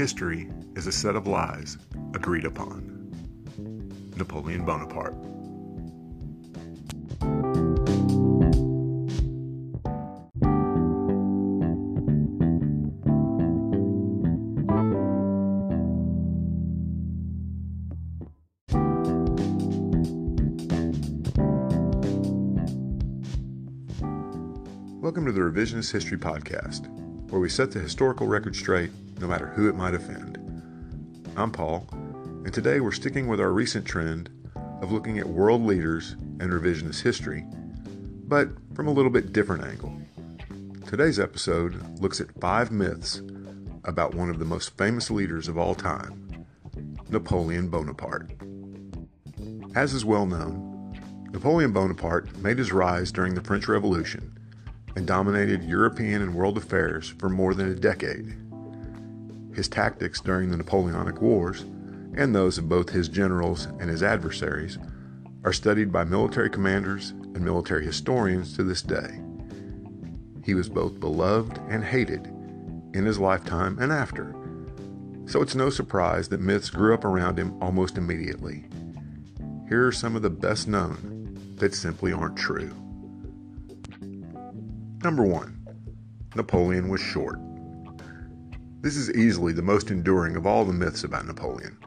History is a set of lies agreed upon. Napoleon Bonaparte. Welcome to the Revisionist History Podcast, where we set the historical record straight no matter who it might offend. I'm Paul, and today we're sticking with our recent trend of looking at world leaders and revisionist history, but from a little bit different angle. Today's episode looks at five myths about one of the most famous leaders of all time, Napoleon Bonaparte. As is well known, Napoleon Bonaparte made his rise during the French Revolution and dominated European and world affairs for more than a decade. His tactics during the Napoleonic Wars, and those of both his generals and his adversaries, are studied by military commanders and military historians to this day. He was both beloved and hated in his lifetime and after, so it's no surprise that myths grew up around him almost immediately. Here are some of the best known that simply aren't true. Number 1. Napoleon was short. This is easily the most enduring of all the myths about Napoleon.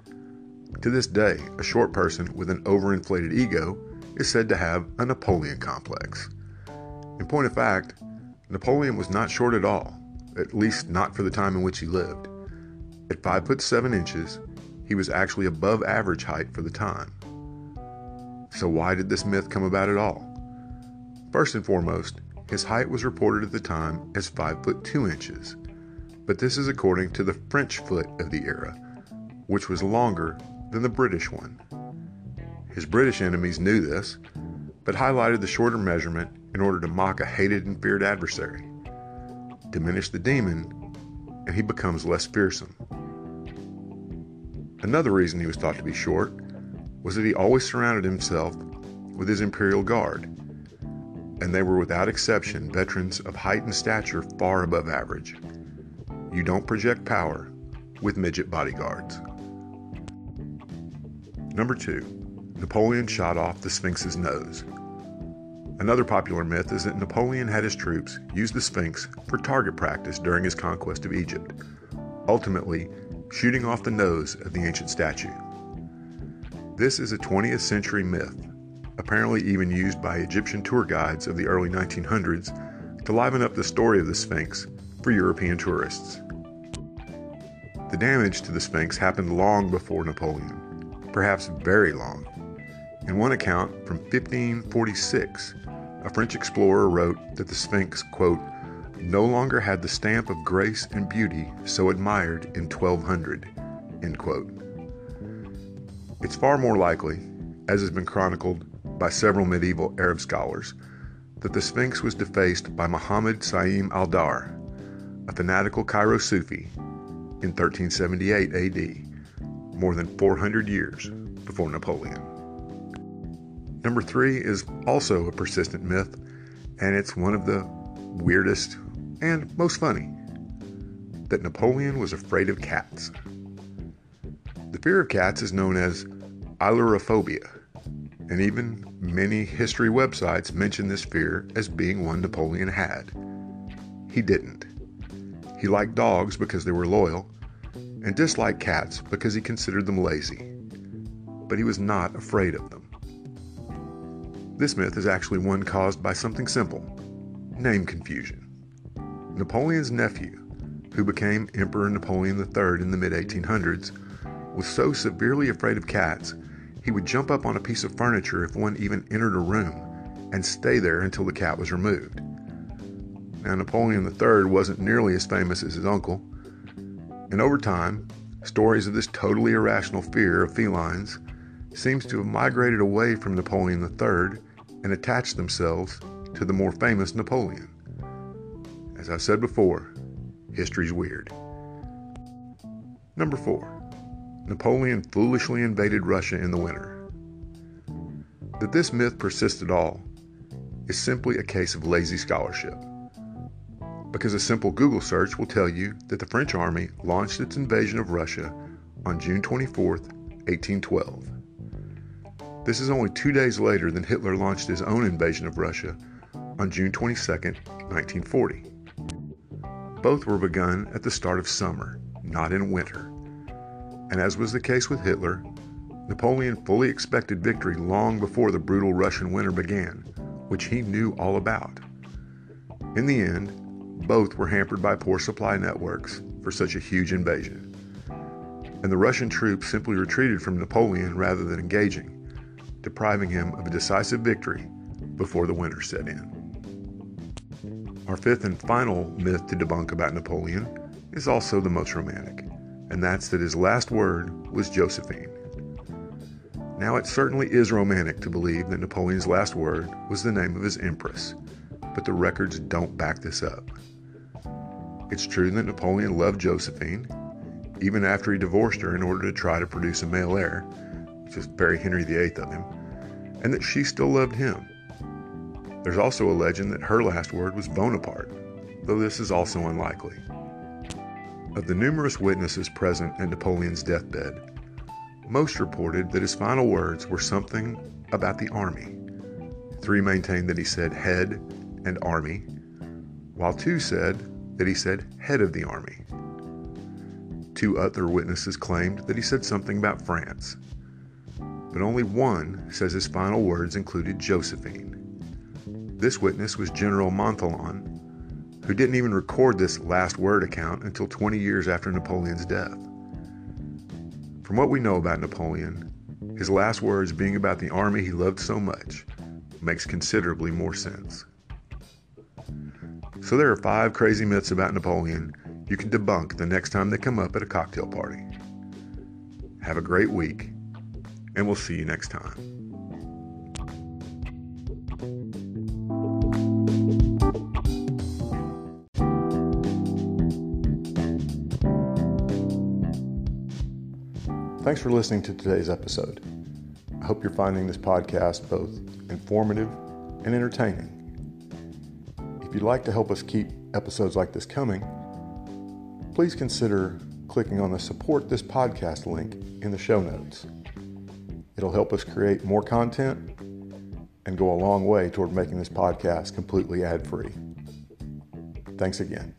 To this day, a short person with an overinflated ego is said to have a Napoleon complex. In point of fact, Napoleon was not short at all, at least not for the time in which he lived. At 5 foot 7 inches, he was actually above average height for the time. So why did this myth come about at all? First and foremost, his height was reported at the time as 5 foot 2 inches, but this is according to the French foot of the era, which was longer than the British one. His British enemies knew this, but highlighted the shorter measurement in order to mock a hated and feared adversary. Diminish the demon, and he becomes less fearsome. Another reason he was thought to be short was that he always surrounded himself with his imperial guard, and they were without exception veterans of height and stature far above average. You don't project power with midget bodyguards. Number two, Napoleon shot off the Sphinx's nose. Another popular myth is that Napoleon had his troops use the Sphinx for target practice during his conquest of Egypt, ultimately shooting off the nose of the ancient statue. This is a 20th century myth, apparently even used by Egyptian tour guides of the early 1900s to liven up the story of the Sphinx for European tourists. The damage to the Sphinx happened long before Napoleon, perhaps very long. In one account from 1546, a French explorer wrote that the Sphinx, quote, no longer had the stamp of grace and beauty so admired in 1200, end quote. It's far more likely, as has been chronicled by several medieval Arab scholars, that the Sphinx was defaced by Muhammad Saim al Dar, a fanatical Cairo Sufi, in 1378 AD, more than 400 years before Napoleon. Number three is also a persistent myth, and it's one of the weirdest and most funny that Napoleon was afraid of cats. The fear of cats is known as ailurophobia, and even many history websites mention this fear as being one Napoleon had. He didn't. He liked dogs because they were loyal, and disliked cats because he considered them lazy. But he was not afraid of them. This myth is actually one caused by something simple name confusion. Napoleon's nephew, who became Emperor Napoleon III in the mid 1800s, was so severely afraid of cats he would jump up on a piece of furniture if one even entered a room and stay there until the cat was removed. Now, Napoleon III wasn't nearly as famous as his uncle, and over time, stories of this totally irrational fear of felines seems to have migrated away from Napoleon III and attached themselves to the more famous Napoleon. As I said before, history's weird. Number 4. Napoleon foolishly invaded Russia in the winter. That this myth persists at all is simply a case of lazy scholarship. because a simple Google search will tell you that the French army launched its invasion of Russia on June 24, 1812. This is only two days later than Hitler launched his own invasion of Russia on June 22, 1940. Both were begun at the start of summer, not in winter. And as was the case with Hitler, Napoleon fully expected victory long before the brutal Russian winter began, which he knew all about. In the end, both were hampered by poor supply networks for such a huge invasion. And the Russian troops simply retreated from Napoleon rather than engaging, depriving him of a decisive victory before the winter set in. Our fifth and final myth to debunk about Napoleon is also the most romantic, and that's that his last word was Josephine. Now, it certainly is romantic to believe that Napoleon's last word was the name of his empress, but the records don't back this up. It's true that Napoleon loved Josephine, even after he divorced her in order to try to produce a male heir, which is very Henry VIII of him, and that she still loved him. There's also a legend that her last word was Bonaparte, though this is also unlikely. Of the numerous witnesses present at Napoleon's deathbed, most reported that his final words were something about the army. Three maintained that he said head and army, while two said that he said head of the army. Two other witnesses claimed that he said something about France, but only one says his final words included Josephine. This witness was General Montholon, who didn't even record this last word account until 20 years after Napoleon's death. From what we know about Napoleon, his last words being about the army he loved so much makes considerably more sense. So there are five crazy myths about Napoleon you can debunk the next time they come up at a cocktail party. Have a great week, and we'll see you next time. Thanks for listening to today's episode. I hope you're finding this podcast both informative and entertaining. If you'd like to help us keep episodes like this coming, please consider clicking on the Support This Podcast link in the show notes. It'll help us create more content and go a long way toward making this podcast completely ad free. Thanks again.